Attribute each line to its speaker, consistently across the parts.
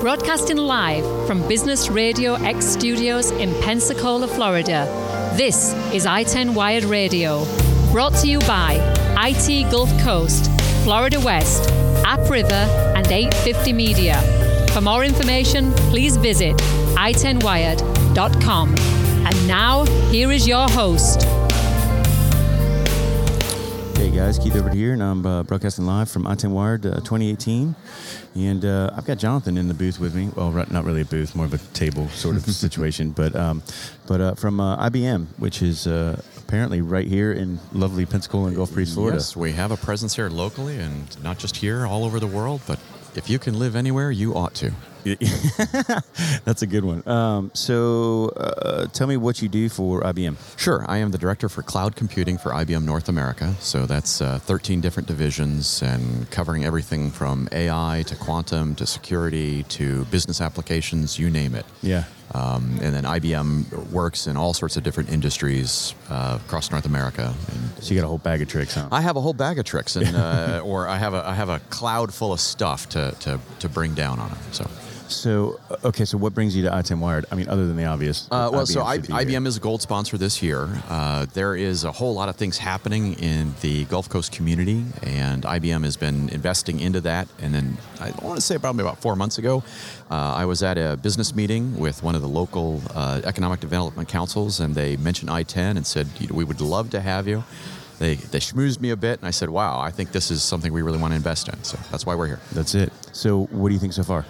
Speaker 1: Broadcasting live from Business Radio X Studios in Pensacola, Florida. This is I 10 Wired Radio. Brought to you by IT Gulf Coast, Florida West, App River, and 850 Media. For more information, please visit i10wired.com. And now, here is your host.
Speaker 2: Hey guys, Keith over here, and I'm uh, broadcasting live from I10 Wired uh, 2018. And uh, I've got Jonathan in the booth with me. Well, not really a booth, more of a table sort of situation, but um, but uh, from uh, IBM, which is uh, apparently right here in lovely Pensacola and Gulf Breeze, Florida.
Speaker 3: Yes, we have a presence here locally, and not just here, all over the world. But if you can live anywhere, you ought to.
Speaker 2: That's a good one. Um, so, uh, tell me what you do for IBM.
Speaker 3: Sure, I am the director for cloud computing for IBM North America. So that's uh, 13 different divisions and covering everything from AI to quantum to security to business applications, you name it.
Speaker 2: Yeah.
Speaker 3: Um, and then IBM works in all sorts of different industries uh, across North America. And
Speaker 2: So you got a whole bag of tricks, huh?
Speaker 3: I have a whole bag of tricks, and uh, or I have a I have a cloud full of stuff to, to, to bring down on them. So.
Speaker 2: So, uh, okay, so what brings you to I10 Wired? I mean, other than the obvious.
Speaker 3: Uh, well, so
Speaker 2: IBM
Speaker 3: I,
Speaker 2: be here.
Speaker 3: IBM is a gold sponsor this year. Uh, there is a whole lot of things happening in the Gulf Coast community, and IBM has been investing into that. And then I want to say probably about four months ago, uh, I was at a business meeting with one of the local uh, economic development councils, and they mentioned I-10 and said, "You know, "We would love to have you." They, they schmoozed me a bit, and I said, "Wow, I think this is something we really want to invest in." So that's why we're here.
Speaker 2: That's it. So, what do you think so far?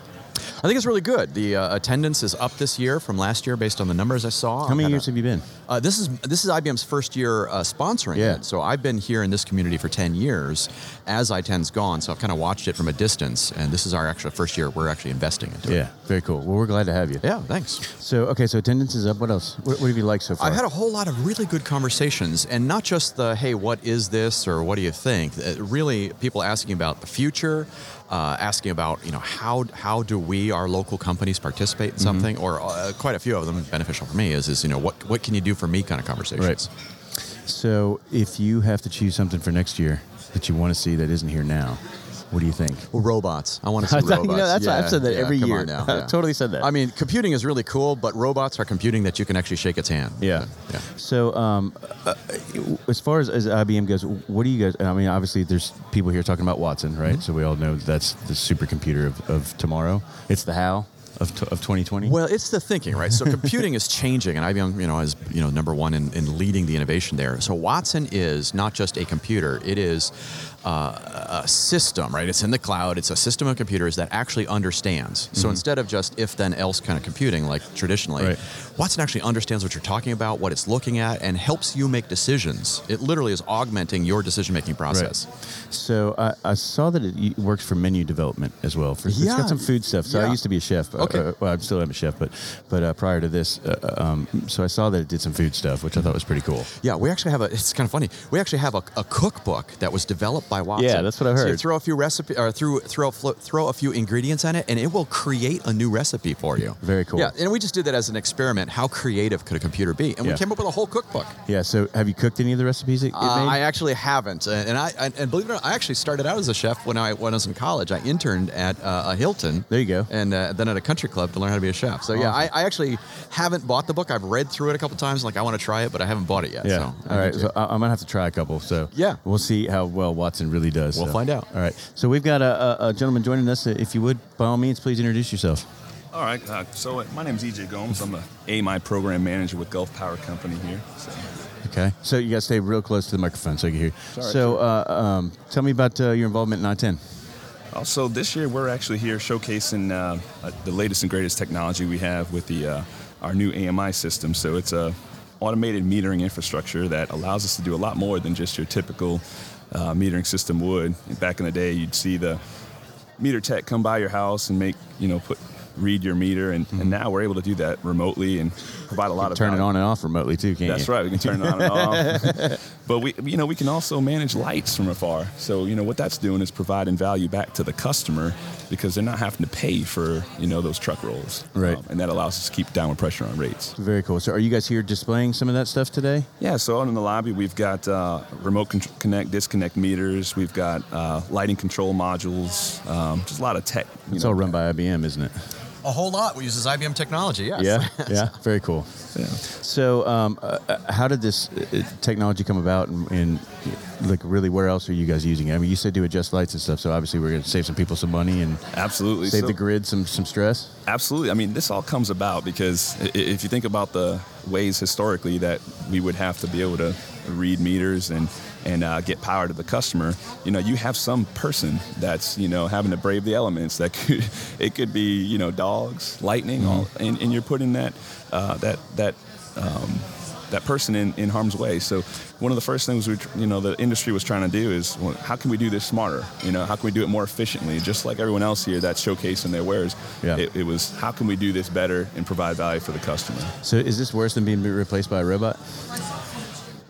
Speaker 3: I think it's really good. The uh, attendance is up this year from last year based on the numbers I saw.
Speaker 2: How many
Speaker 3: Had a-
Speaker 2: years have you been?
Speaker 3: uh, this is this is IBM's first year uh, sponsoring
Speaker 2: Yeah.
Speaker 3: it. So I've been here in this community for ten years, as I10's gone. So I've kind of watched it from a distance, and this is our actual first year we're actually investing into it.
Speaker 2: Yeah, very cool. Well, we're glad to have you.
Speaker 3: Yeah, thanks.
Speaker 2: So, okay, so attendance is up. What else? What, what have you liked so far?
Speaker 3: I've had a whole lot of really good conversations, and not just the "Hey, what is this?" or "What do you think?" Uh, really, people asking about the future, uh, asking about you know how how do we, our local companies, participate in
Speaker 2: Mm-hmm.
Speaker 3: something, or uh, quite a few of them beneficial for me is is you know what what can you do for me kind of conversations.
Speaker 2: Right. So, if you have to choose something for next year that you want to see that isn't here now, what do you think?
Speaker 3: Well, robots. I want to see robots.
Speaker 2: you know, that's why I've said that every
Speaker 3: come
Speaker 2: year.
Speaker 3: now,
Speaker 2: I've totally said that.
Speaker 3: I mean, computing is really cool, but robots are computing that you can actually shake its hand.
Speaker 2: Yeah.
Speaker 3: yeah.
Speaker 2: So, um, uh, as far as, as IBM goes, what do you guys? I mean, obviously, there's people here talking about Watson, right?
Speaker 3: Mm-hmm.
Speaker 2: So we all know that's the supercomputer of, of tomorrow. It's the how of, t- of 2020.
Speaker 3: Well, it's the thinking, right? So computing is changing, and IBM, you know, is you know number one in, in leading the innovation there. So Watson is not just a computer; it is uh, a system, right? It's in the cloud. It's a system of computers that actually understands. So instead of just if then else kind of computing like traditionally,
Speaker 2: Right.
Speaker 3: Watson actually understands what you're talking about, what it's looking at, and helps you make decisions. It literally is augmenting your decision making process.
Speaker 2: So I, I saw that it works for menu development as well. For, It's
Speaker 3: Yeah.
Speaker 2: got some food stuff. So I used to be a chef. Uh,
Speaker 3: Okay.
Speaker 2: uh, well, I still am a chef, but but uh, prior to this, uh, um, so I saw that it did some food stuff, which I thought was pretty cool.
Speaker 3: Yeah, we actually have a. It's kind of funny. We actually have a, a cookbook that was developed by Watson.
Speaker 2: Yeah, that's what I
Speaker 3: So you
Speaker 2: heard.
Speaker 3: throw a few recipe or through throw throw a few ingredients in it, and it will create a new recipe for you.
Speaker 2: Very cool.
Speaker 3: Yeah, and we just did that as an experiment. How creative could a computer be? And
Speaker 2: Yeah.
Speaker 3: we came up with a whole cookbook.
Speaker 2: Yeah. So have you cooked any of the recipes that it
Speaker 3: Uh. I actually haven't, and and I and, and believe it or not, I actually started out as a chef when I when I was in college. I interned at uh, a Hilton.
Speaker 2: There you go.
Speaker 3: And uh, then at a country club to learn how to be a chef. So yeah, I, I actually haven't bought the book. I've read through it a couple times. Like I want to try it, but I haven't bought it yet.
Speaker 2: Yeah.
Speaker 3: So
Speaker 2: All right. So I- I'm gonna have to try a couple. So
Speaker 3: Yeah.
Speaker 2: we'll see how well Watson really does.
Speaker 3: We'll
Speaker 2: so.
Speaker 3: find out.
Speaker 2: All right. So we've got a, a, a gentleman joining us. If you would, by all means, please introduce yourself.
Speaker 4: All right. Uh, so uh, my name is EJ Gomes. I'm a AMI program manager with Gulf Power Company here. So,
Speaker 2: Okay. So you got to stay real close to the microphone so I can hear. you.
Speaker 4: Sorry,
Speaker 2: so uh, um, tell me about uh, your involvement in I-10.
Speaker 4: Also, this year we're actually here showcasing uh, uh, the latest and greatest technology we have with the uh, our new AMI system. So it's a automated metering infrastructure that allows us to do a lot more than just your typical uh, metering system would. Back in the day, you'd see the meter tech come by your house and make you know put read your meter, and,
Speaker 2: Mm-hmm.
Speaker 4: and now we're able to do that remotely and provide a lot of
Speaker 2: Turn it on and off remotely too, can't
Speaker 4: That's
Speaker 2: you?
Speaker 4: right. We can turn it on and off. but we, you know, we can also manage lights from afar. So you know what that's doing is providing value back to the customer because they're not having to pay for you know those truck rolls. Um,
Speaker 2: Right.
Speaker 4: and that allows us to keep downward pressure on rates.
Speaker 2: Very cool. So, are you guys here displaying some of that stuff today?
Speaker 4: Yeah. So out in the lobby, we've got uh, remote con- connect, disconnect meters. We've got uh, lighting control modules. Um, just a lot of tech.
Speaker 2: It's
Speaker 4: know,
Speaker 2: all run by IBM, isn't it?
Speaker 3: A whole lot We uses IBM technology. Yes.
Speaker 2: Yeah, yeah, very cool.
Speaker 4: Yeah.
Speaker 2: So, um, uh, uh, how did this uh, technology come about, and, and like really, where else are you guys using it? I mean, you said to adjust lights and stuff, so obviously we're going to save some people some money and
Speaker 4: Absolutely.
Speaker 2: save
Speaker 4: So-
Speaker 2: the grid some some stress.
Speaker 4: Absolutely. I mean, this all comes about because if you think about the ways historically that we would have to be able to read meters and and uh, get power to the customer, you know, you have some person that's you know having to brave the elements. That could it could be you know dogs, lightning, all, and, and you're putting that uh, that that. Um, that person in, in harm's way. So one of the first things we, you know, the industry was trying to do is, well, how can we do this smarter? You know, how can we do it more efficiently? Just like everyone else here that's showcasing their wares,
Speaker 2: Yeah.
Speaker 4: it, it was how can we do this better and provide value for the customer?
Speaker 2: So, is this worse than being replaced by a robot?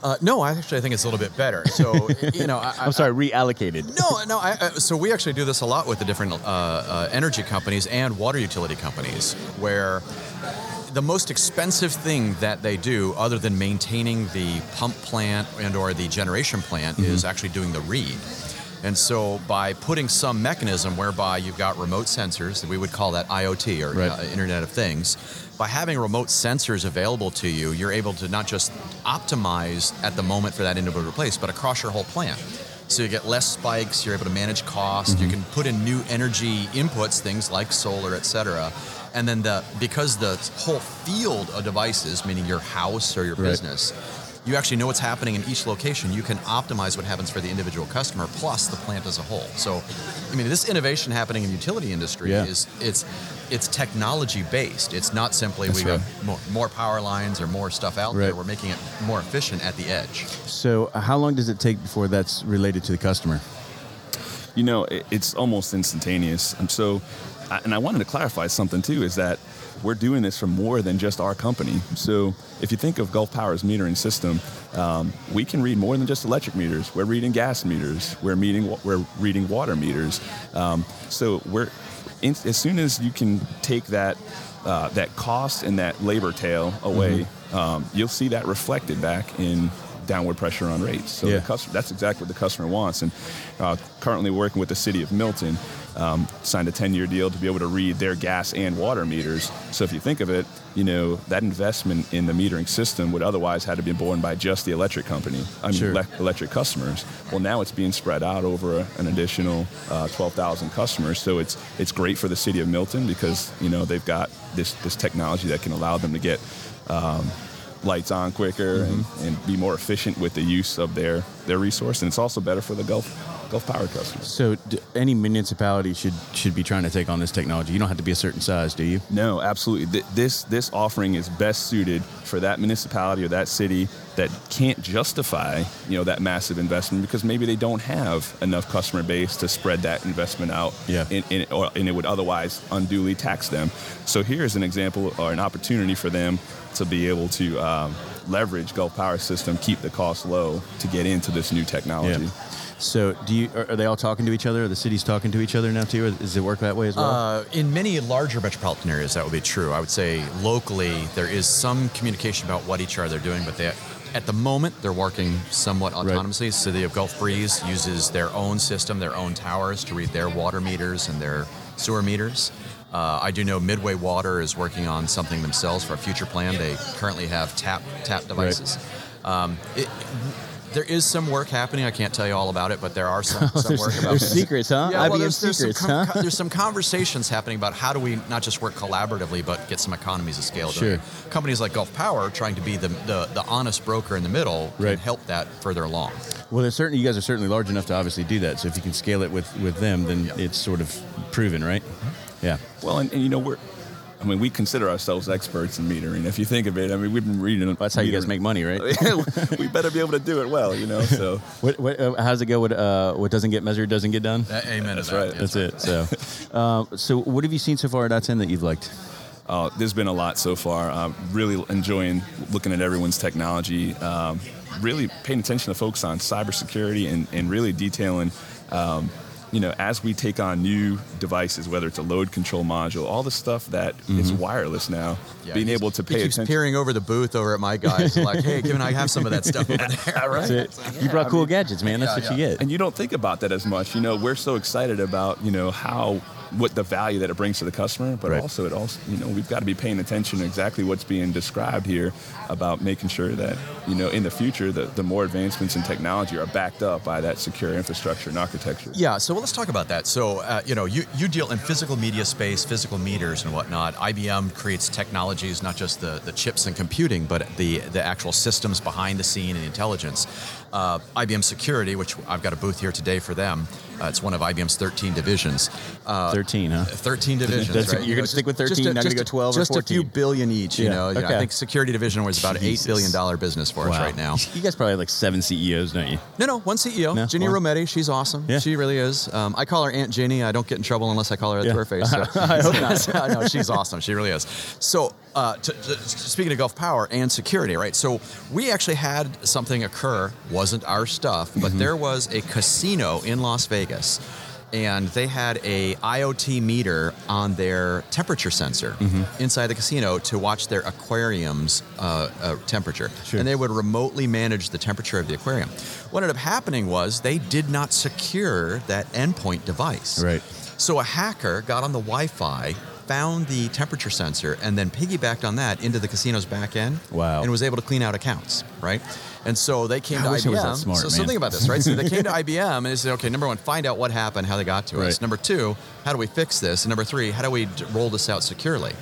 Speaker 3: Uh, no, I actually I think it's a little bit better. So, you know, I,
Speaker 2: I'm sorry, reallocated.
Speaker 3: No, no. I, I, so we actually do this a lot with the different uh, uh, energy companies and water utility companies, where the most expensive thing that they do, other than maintaining the pump plant and or the generation plant, is actually doing the read. And so, by putting some mechanism whereby you've got remote sensors, we would call that IoT or
Speaker 2: Right.
Speaker 3: uh, Internet of Things. By having remote sensors available to you, you're able to not just optimize at the moment for that individual place, but across your whole plant. So you get less spikes. You're able to manage cost. You mm-hmm. can put in new energy inputs, things like solar, et cetera. And then the because the whole field of devices, meaning your house or your
Speaker 2: Right.
Speaker 3: business, you actually know what's happening in each location. You can optimize what happens for the individual customer plus the plant as a whole. So, I mean, this innovation happening in the utility industry
Speaker 2: Yeah.
Speaker 3: is it's it's technology based. It's not simply
Speaker 2: That's
Speaker 3: we
Speaker 2: right.
Speaker 3: have more, more power lines or more stuff out there. We're making it more efficient at the edge.
Speaker 2: So, how long does it take before that's related to the customer?
Speaker 4: You know, it, it's almost instantaneous. And so, and I wanted to clarify something too is that we're doing this for more than just our company. So, if you think of Gulf Power's metering system, um, we can read more than just electric meters. We're reading gas meters. We're meeting. We're reading water meters. Um, so we're in, as soon as you can take that uh, that cost and that labor tail away, um, you'll see that reflected back in downward pressure on rates. So
Speaker 2: Yeah.
Speaker 4: the customer, that's exactly what the customer wants. And uh, currently working with the city of Milton, um, signed a 10-year deal to be able to read their gas and water meters. So if you think of it, you know that investment in the metering system would otherwise had to be borne by just the electric company. I mean,
Speaker 2: Sure.
Speaker 4: elec- electric customers. Well, now it's being spread out over an additional uh, 12,000 customers. So it's it's great for the city of Milton because you know they've got this this technology that can allow them to get um, lights on quicker and, mm-hmm. and be more efficient with the use of their their resource. And it's also better for the Gulf Gulf Power customers.
Speaker 2: So, d- any municipality should should be trying to take on this technology. You don't have to be a certain size, do you?
Speaker 4: No, absolutely. Th- This this offering is best suited for that municipality or that city that can't justify you know that massive investment because maybe they don't have enough customer base to spread that investment out.
Speaker 2: Yeah.
Speaker 4: In, in, or, and it would otherwise unduly tax them. So here's an example or an opportunity for them to be able to um, leverage Gulf Power System, keep the cost low to get into this new technology.
Speaker 2: So, do you are, are they all talking to each other? Are the cities talking to each other now too? Or does it work that way as well?
Speaker 3: Uh, in many larger metropolitan areas, that would be true. I would say locally, there is some communication about what each other are doing, but they, at the moment, they're working somewhat
Speaker 2: Right.
Speaker 3: autonomously. City of Gulf Breeze uses their own system, their own towers to read their water meters and their sewer meters. Uh, I do know Midway Water is working on something themselves for a future plan. They currently have tap tap devices. Um, it, there is some work happening. I can't tell you all about it, but there are some, some work about
Speaker 2: there's
Speaker 3: this.
Speaker 2: secrets, huh?
Speaker 3: Yeah, well,
Speaker 2: IBM
Speaker 3: there's, there's
Speaker 2: secrets,
Speaker 3: some
Speaker 2: huh?
Speaker 3: con- there's some conversations happening about how do we not just work collaboratively, but get some economies of scale. doing
Speaker 2: Sure.
Speaker 3: Companies like Gulf Power trying to be the, the, the honest broker in the middle
Speaker 2: Right.
Speaker 3: can help that further along.
Speaker 2: Well, there's certainly you guys are certainly large enough to obviously do that. So if you can scale it with with them, then
Speaker 3: Yeah.
Speaker 2: it's sort of proven, right? Mm-hmm. Yeah.
Speaker 4: Well, and, and you know we're I mean, we consider ourselves experts in metering. If you think of it, I mean, we've been reading.
Speaker 2: That's how you guys make money, right?
Speaker 4: we better be able to do it well, you know. So
Speaker 2: what, what, uh, how's it go? What, uh, what doesn't get measured doesn't get done.
Speaker 3: amen
Speaker 4: That's
Speaker 3: to that.
Speaker 4: right.
Speaker 2: That's it. So, um, so what have you seen so far at I-10 that you've liked?
Speaker 4: uh, there's been a lot so far. I'm really enjoying looking at everyone's technology. Um, really paying attention to folks on cybersecurity and, and really detailing. Um, you know, as we take on new devices, whether it's a load control module, all the stuff that is mm-hmm. wireless now,
Speaker 3: Yeah,
Speaker 4: being able to
Speaker 3: he
Speaker 4: pay
Speaker 3: keeps
Speaker 4: attention.
Speaker 3: peering over the booth over at my guys, like, "Hey, Kevin, I have some of that stuff over there."
Speaker 4: right?
Speaker 2: That's it. you brought cool gadgets, man. That's
Speaker 3: Yeah,
Speaker 2: what you get.
Speaker 4: and you don't think about that as much. You know, we're so excited about you know how what the value that it brings to the customer, but
Speaker 2: Right.
Speaker 4: also it also you know we've got to be paying attention to exactly what's being described here about making sure that you know in the future the, the more advancements in technology are backed up by that secure infrastructure and architecture.
Speaker 3: Yeah, so let's talk about that. So, uh, you know, you, you deal in physical media space, physical meters and whatnot. IBM creates technologies, not just the, the chips and computing, but the, the actual systems behind the scene and intelligence. Uh, IBM Security, which I've got a booth here today for them, uh, it's one of IBM's 13 divisions. Uh,
Speaker 2: 13, huh?
Speaker 3: 13 divisions, right?
Speaker 2: you're gonna stick with 13,
Speaker 3: just a-
Speaker 2: not gonna
Speaker 3: just
Speaker 2: go 12 or
Speaker 3: Just a few
Speaker 2: 14.
Speaker 3: billion each, you
Speaker 2: Yeah,
Speaker 3: know. You know,
Speaker 2: okay.
Speaker 3: I think Security Division was about an $8 billion business for us right now.
Speaker 2: You guys probably have like seven CEOs, don't you?
Speaker 3: No, no, one CEO,
Speaker 2: No,
Speaker 3: Ginny
Speaker 2: one.
Speaker 3: Rometty. She's awesome.
Speaker 2: Yeah.
Speaker 3: She really is. Um, I call her Aunt Ginny. I don't get in trouble unless I call her
Speaker 2: Yeah.
Speaker 3: to her face. So.
Speaker 2: I hope not.
Speaker 3: Know she's awesome. She really is. So, uh, to, to, speaking of Gulf Power and security, right? So we actually had something occur. wasn't our stuff, but
Speaker 2: Mm-hmm.
Speaker 3: there was a casino in Las Vegas. And they had a IoT meter on their temperature sensor
Speaker 2: Mm-hmm.
Speaker 3: inside the casino to watch their aquarium's uh, uh, temperature,
Speaker 2: Sure.
Speaker 3: and they would remotely manage the temperature of the aquarium. What ended up happening was they did not secure that endpoint device.
Speaker 2: Right.
Speaker 3: So a hacker got on the Wi-Fi, found the temperature sensor, and then piggybacked on that into the casino's back end.
Speaker 2: Wow.
Speaker 3: And was able to clean out accounts, right? And so they came
Speaker 2: I
Speaker 3: to IBM.
Speaker 2: smart,
Speaker 3: so, so think about this, right? So they came to IBM and they said, okay, number one, find out what happened, how they got to us. Number two, how do we fix this? And number three, how do we d- roll this out securely?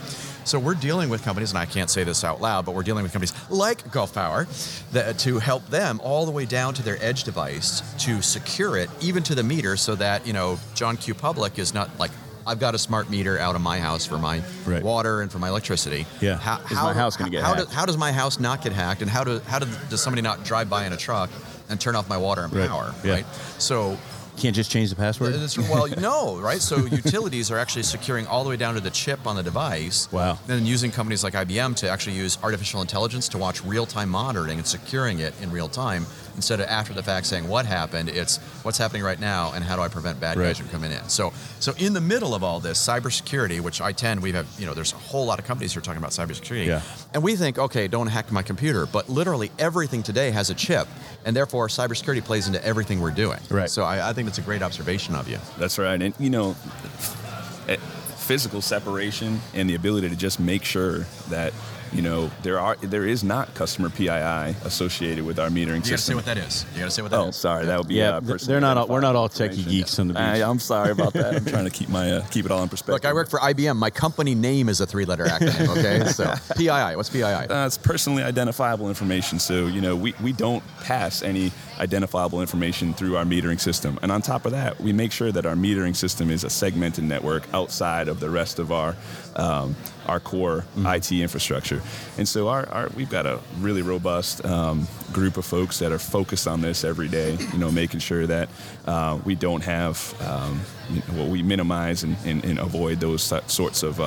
Speaker 3: So we're dealing with companies, and I can't say this out loud, but we're dealing with companies like Gulf Power that, uh, to help them all the way down to their edge device to secure it, even to the meter, so that you know John Q. Public is not like I've got a smart meter out of my house for my
Speaker 2: Right.
Speaker 3: water and for my electricity.
Speaker 2: Yeah.
Speaker 3: How,
Speaker 2: Is my house gonna get
Speaker 3: how,
Speaker 2: hacked?
Speaker 3: does, how does my house not get hacked, and how do how do, does somebody not drive by in a truck and turn off my water and
Speaker 2: Right.
Speaker 3: power?
Speaker 2: Yeah.
Speaker 3: Right. So
Speaker 2: Can't just change the password.
Speaker 3: well, no, right? So utilities are actually securing all the way down to the chip on the device.
Speaker 2: Wow.
Speaker 3: And then using companies like IBM to actually use artificial intelligence to watch real-time monitoring and securing it in real time instead of after the fact saying what happened. It's what's happening right now and how do I prevent bad
Speaker 2: Right.
Speaker 3: guys from coming in. So, so in the middle of all this, cybersecurity, which I tend we have, you know, there's a whole lot of companies who are talking about cybersecurity.
Speaker 2: Yeah.
Speaker 3: And we think, okay, don't hack my computer, but literally everything today has a chip, and therefore cybersecurity plays into everything we're doing.
Speaker 2: Right.
Speaker 3: So I, I think that's a great observation of you.
Speaker 4: That's right, and you know, eh, physical separation and the ability to just make sure that you know there are there is not customer PII associated with our metering
Speaker 3: You got to say
Speaker 4: system.
Speaker 3: what that is. You got to say what that is.
Speaker 4: Oh, sorry, that would be
Speaker 2: Yeah,
Speaker 4: uh,
Speaker 2: they're not all- we're not all
Speaker 4: identifiable
Speaker 2: techie
Speaker 4: information.
Speaker 2: geeks on the beach.
Speaker 4: I, I'm sorry about that. I'm trying to keep my uh, keep it all in perspective.
Speaker 3: Look, I work for IBM. My company name is a three-letter acronym. Okay, so PII. What's PII?
Speaker 4: Uh, it's personally identifiable information. So, you know, we, we don't pass any identifiable information through our metering system. And on top of that, we make sure that our metering system is a segmented network outside of the rest of our um, our core IT infrastructure. And so our, our we've got a really robust um, group of folks that are focused on this every day, you know, making sure that uh, we don't have, um, you know, well, we minimize and, and, and avoid those sorts of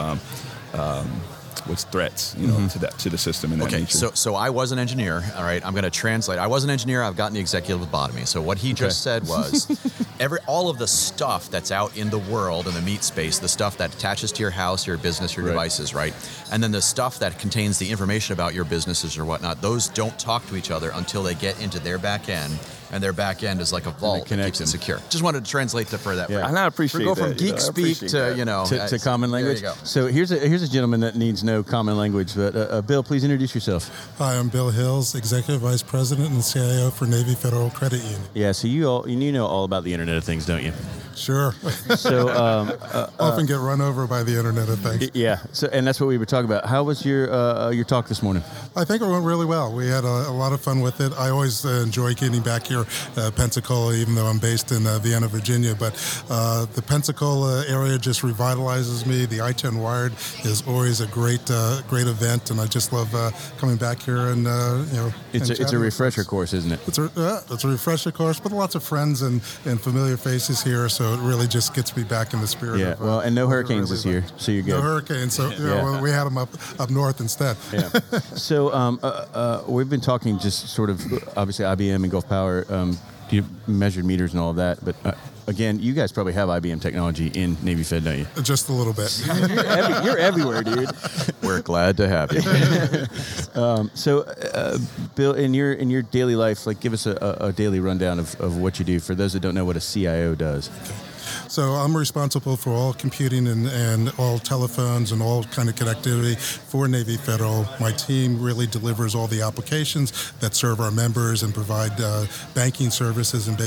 Speaker 4: what's threats, you know, mm-hmm. to that to the system and that
Speaker 3: Okay,
Speaker 4: nature.
Speaker 3: so so I was an engineer. All right, I'm going to translate. I was an engineer. I've gotten the executive lobotomy. So what he just said was, every all of the stuff that's out in the world in the meat space, the stuff that attaches to your house, your business, your
Speaker 2: Right.
Speaker 3: devices, right, and then the stuff that contains the information about your businesses or whatnot. Those don't talk to each other until they get into their back end. And their back end is like a vault that
Speaker 2: connect
Speaker 3: keeps it secure. Just wanted to translate that for that.
Speaker 2: Yeah.
Speaker 3: for-
Speaker 4: And I appreciate
Speaker 3: we go from
Speaker 4: that, you
Speaker 3: geek
Speaker 4: know,
Speaker 3: speak to
Speaker 4: that.
Speaker 3: you know
Speaker 2: to, to
Speaker 3: uh,
Speaker 2: common language.
Speaker 3: There you go.
Speaker 2: So here's a here's a gentleman that needs no common language. But uh, uh, Bill, please introduce yourself.
Speaker 5: Hi, I'm Bill Hills, Executive Vice President and CIO for Navy Federal Credit Union.
Speaker 2: Yeah. So you all you know all about the Internet of Things, don't you?
Speaker 5: Sure.
Speaker 2: So um,
Speaker 5: Often get run over by the Internet of Things.
Speaker 2: yeah. So and that's what we were talking about. How was your uh, uh, your talk this morning?
Speaker 5: I think it went really well. We had a, a lot of fun with it. I always uh, enjoy getting back here near uh, Pensacola, even though I'm based in uh, Vienna, Virginia. But uh, the Pensacola area just revitalizes me. The I-10 Wired is always a great, uh, great event, and I just love uh, coming back here and uh, you know.
Speaker 2: It's a, it's a refresher course, isn't it?
Speaker 5: It's a it's a refresher course, but lots of friends and, and familiar faces here, so it really just gets me back in the spirit.
Speaker 2: Yeah.
Speaker 5: of,
Speaker 2: Well, and no hurricanes this year, so you're good.
Speaker 5: No hurricanes, so you know,
Speaker 2: Yeah.
Speaker 5: well, we had them up up north instead.
Speaker 2: Yeah. so um, uh, uh, we've been talking just sort of obviously IBM and Gulf Power, um, you measured meters and all of that, but uh, again, you guys probably have IBM technology in Navy Fed, don't you?
Speaker 5: Just a little bit.
Speaker 2: you're, every, you're everywhere, dude.
Speaker 3: We're glad to have you.
Speaker 2: So, uh, Bill, in your in your daily life, like, give us a, a a daily rundown of, of what you do for those that don't know what a CIO does.
Speaker 5: So I'm responsible for all computing and, and all telephones and all kind of connectivity for Navy Federal. My team really delivers all the applications that serve our members and provide uh, banking services and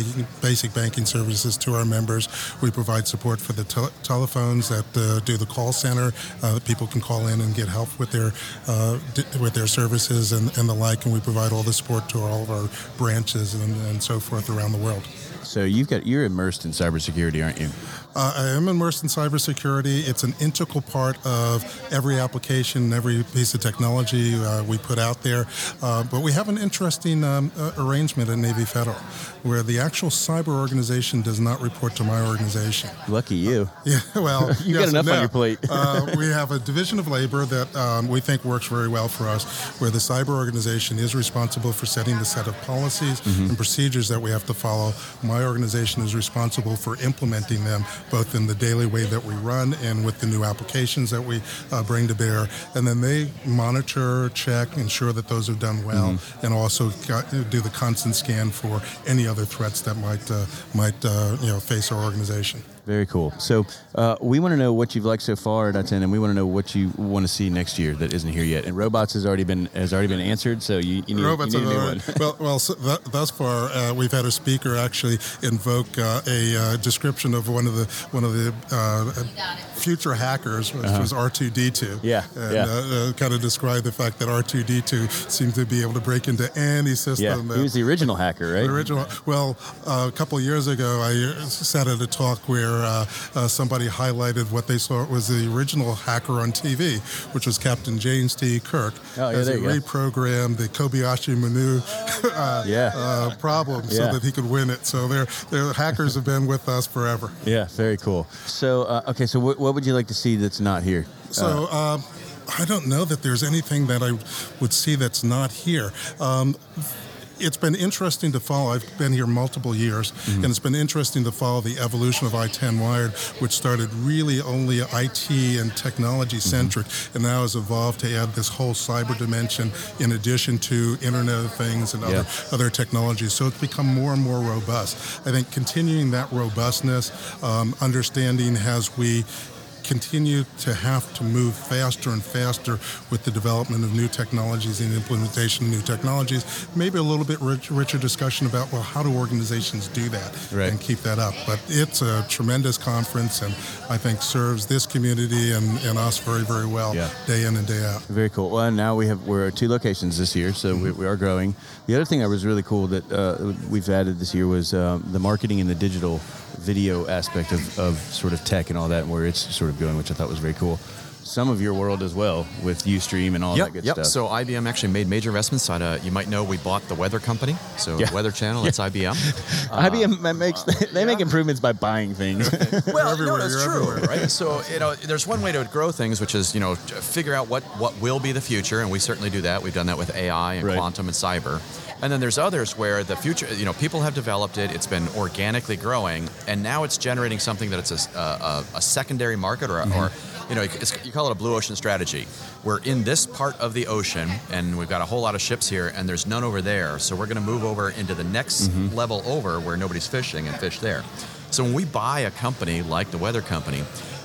Speaker 5: basic banking services to our members. We provide support for the tel- telephones that uh, do the call center. Uh, people can call in and get help with their uh, with their services and, and the like. And we provide all the support to all of our branches and, and so forth around the world.
Speaker 2: So you've got you're immersed in cybersecurity, aren't you?
Speaker 5: Uh, I am immersed in cybersecurity. It's an integral part of every application, every piece of technology uh, we put out there. Uh, but we have an interesting um, uh, arrangement at Navy Federal where the actual cyber organization does not report to my organization.
Speaker 2: Lucky you.
Speaker 5: Yeah, well,
Speaker 2: You got
Speaker 5: yes and
Speaker 2: enough on your plate.
Speaker 5: uh, we have a division of labor that um, we think works very well for us, where the cyber organization is responsible for setting the set of policies
Speaker 2: Mm-hmm.
Speaker 5: and procedures that we have to follow. My organization is responsible for implementing them, both in the daily way that we run and with the new applications that we uh, bring to bear. And then they monitor, check, ensure that those are done well,
Speaker 2: Mm-hmm.
Speaker 5: and also got, do the constant scan for any other threats that might uh, might uh, you know face our organization.
Speaker 2: Very cool. So uh, we want to know what you've liked so far at I-10, and we want to know what you want to see next year that isn't here yet. And robots has already been has already been answered, so you, you need,
Speaker 5: robots
Speaker 2: you need a new one.
Speaker 5: well, well. So th- thus far, uh, we've had a speaker actually invoke uh, a uh, description of one of the one of the uh, future hackers, which was R2D2.
Speaker 2: Uh-huh. Yeah,
Speaker 5: and
Speaker 2: yeah.
Speaker 5: Uh, uh, kind of describe the fact that R2D2 seemed to be able to break into any system.
Speaker 2: Yeah, he was the original hacker, right?
Speaker 5: The original. Well, uh, a couple years ago, I sat at a talk where uh, uh, somebody highlighted what they saw was the original hacker on TV, which was Captain James T. Kirk.
Speaker 2: Oh, yeah,
Speaker 5: as he reprogrammed the Kobayashi Maru uh,
Speaker 2: Yeah.
Speaker 5: uh, problem so that he could win it. So their their hackers have been with us forever.
Speaker 2: Yeah, very cool. So, uh, okay, so what, what would you like to see that's not here?
Speaker 5: So um, I don't know that there's anything that I would see that's not here. Um, it's been interesting to follow. I've been here multiple years, and it's been interesting to follow the evolution of I-10 Wired, which started really only IT and technology centric, and now has evolved to add this whole cyber dimension in addition to Internet of Things and other
Speaker 2: Yeah.
Speaker 5: other technologies. So it's become more and more robust. I think continuing that robustness, um, understanding as we continue to have to move faster and faster with the development of new technologies and implementation of new technologies. Maybe a little bit rich, richer discussion about well, how do organizations do that
Speaker 2: Right.
Speaker 5: and keep that up? But it's a tremendous conference, and I think serves this community and, and us very, very well,
Speaker 2: Yeah.
Speaker 5: day in and day out.
Speaker 2: Very cool. Well, now we have we're at two locations this year, so we, we are growing. The other thing that was really cool that uh, we've added this year was um, the marketing and the digital video aspect of, of sort of tech and all that, and where it's sort of going, which I thought was very cool. Some of your world as well with UStream and all
Speaker 3: Yep,
Speaker 2: that good
Speaker 3: yep.
Speaker 2: stuff.
Speaker 3: So IBM actually made major investments. On, uh, you might know we bought the Weather Company, so
Speaker 2: Yeah.
Speaker 3: Weather Channel. It's IBM.
Speaker 2: IBM ma- makes they make improvements by buying things.
Speaker 3: well,
Speaker 5: everywhere,
Speaker 3: no, that's true, right? So you know, there's one way to grow things, which is you know figure out what what will be the future, and we certainly do that. We've done that with AI and
Speaker 2: Right.
Speaker 3: quantum and cyber. And then there's others where the future, you know, people have developed it. It's been organically growing, and now it's generating something that it's a, a, a secondary market, or, or you know, it's, you call it a blue ocean strategy. We're in this part of the ocean, and we've got a whole lot of ships here, and there's none over there. So we're going to move over into the next mm-hmm. level over where nobody's fishing and fish there. So when we buy a company like the Weather Company,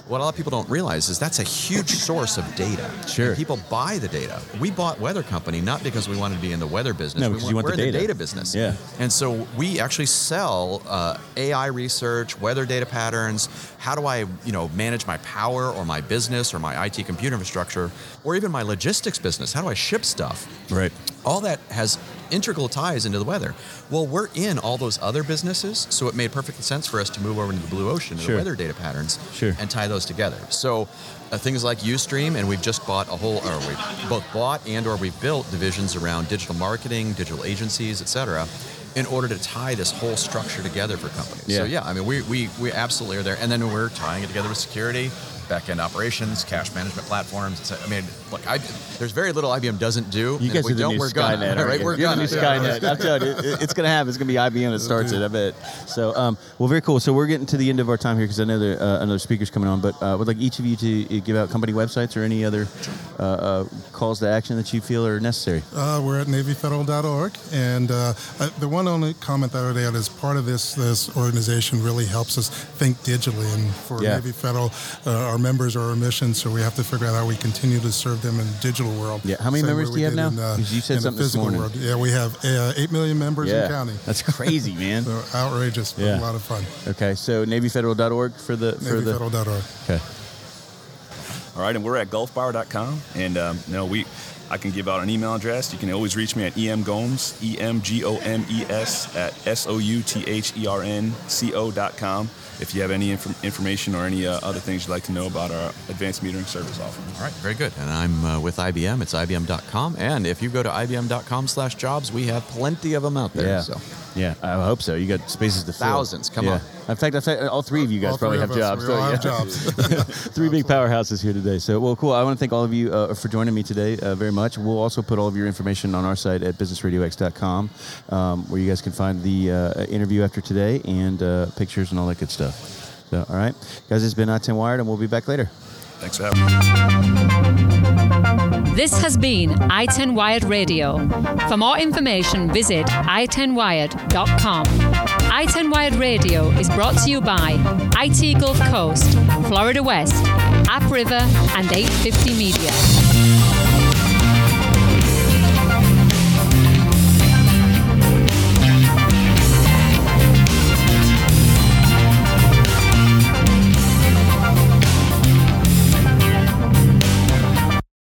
Speaker 3: what a lot of people don't realize is that's a huge source of data.
Speaker 2: Sure.
Speaker 3: And people buy the data. We bought Weather Company not because we wanted to be in the weather business.
Speaker 2: No,
Speaker 3: we
Speaker 2: because you want
Speaker 3: we're
Speaker 2: the
Speaker 3: in
Speaker 2: data.
Speaker 3: the data business.
Speaker 2: Yeah.
Speaker 3: And so we actually sell uh, AI research, weather data patterns. How do I, you know, manage my power or my business or my IT computer infrastructure or even my logistics business? How do I ship stuff?
Speaker 2: right.
Speaker 3: All that has integral ties into the weather. Well, we're in all those other businesses, so it made perfect sense for us to move over into the blue ocean and
Speaker 2: Sure.
Speaker 3: the weather data patterns
Speaker 2: Sure.
Speaker 3: and tie those together. So uh, things like Ustream, and we've just bought a whole, or we both bought and or we've built divisions around digital marketing, digital agencies, et cetera, in order to tie this whole structure together for companies. So
Speaker 2: Yeah.
Speaker 3: yeah, I mean, we, we, we absolutely are there. And then we're tying it together with security, back-end operations, cash management platforms. et. I mean, look, I, there's very little IBM doesn't do.
Speaker 2: You guys
Speaker 3: if we
Speaker 2: are the
Speaker 3: don't,
Speaker 2: new
Speaker 3: we're
Speaker 2: Skynet,
Speaker 3: gonna, right?
Speaker 2: you?
Speaker 3: We're
Speaker 2: You're
Speaker 3: gonna.
Speaker 2: new Skynet. I'm telling you, it- it's going to happen. It's going to be IBM that starts it. I bet. So, um, well, very cool. So we're getting to the end of our time here because I know there uh, another speaker's coming on, but uh, would like each of you to uh, give out company websites or any other uh, uh, calls to action that you feel are necessary.
Speaker 5: Uh, we're at NavyFederal.org, and uh, uh, the one only comment that I would add is part of this this organization really helps us think digitally, and for
Speaker 2: Yeah.
Speaker 5: Navy Federal, uh, our members are our mission, so we have to figure out how we continue to serve them in the digital world.
Speaker 2: Yeah, how many members do you
Speaker 5: we
Speaker 2: have now?
Speaker 5: In, uh,
Speaker 2: 'Cause you said
Speaker 5: in
Speaker 2: something this
Speaker 5: physical
Speaker 2: morning.
Speaker 5: world. Yeah, we have uh, eight million members in county.
Speaker 2: that's crazy, man.
Speaker 5: So outrageous, but
Speaker 2: Yeah.
Speaker 5: a lot of fun.
Speaker 2: Okay, so NavyFederal.org for the for the.
Speaker 5: NavyFederal.org.
Speaker 2: Okay.
Speaker 4: All right, and we're at gulfpower.com, and um, you know we. I can give out an email address. You can always reach me at emgomes, E M G O M E S, at S O U T H E R N C O dot com. If you have any inf- information or any uh, other things you'd like to know about our advanced metering service offering.
Speaker 3: All right, very good. And I'm uh, with IBM. It's IBM.com. And if you go to IBM.com slash jobs, we have plenty of them out there.
Speaker 2: Yeah.
Speaker 3: So
Speaker 2: Yeah, I hope so. You got spaces to fill.
Speaker 3: Thousands, come
Speaker 2: Yeah.
Speaker 3: on.
Speaker 2: In fact, I fact, all three of you guys
Speaker 5: All
Speaker 2: probably have
Speaker 5: us,
Speaker 2: jobs.
Speaker 5: We all
Speaker 2: don't
Speaker 5: have
Speaker 2: you?
Speaker 5: jobs.
Speaker 2: Three big powerhouses here today. So, well, cool. I want to thank all of you uh, for joining me today uh, very much. We'll also put all of your information on our site at businessradiox.com, um, where you guys can find the uh, interview after today and uh, pictures and all that good stuff. So, all right, guys, it's been I10 Wired, and we'll be back later.
Speaker 4: Thanks for having me.
Speaker 1: This has been i10 Wired Radio. For more information, visit i10wired.com. i10 Wired Radio is brought to you by IT Gulf Coast, Florida West, App River, and 850 Media.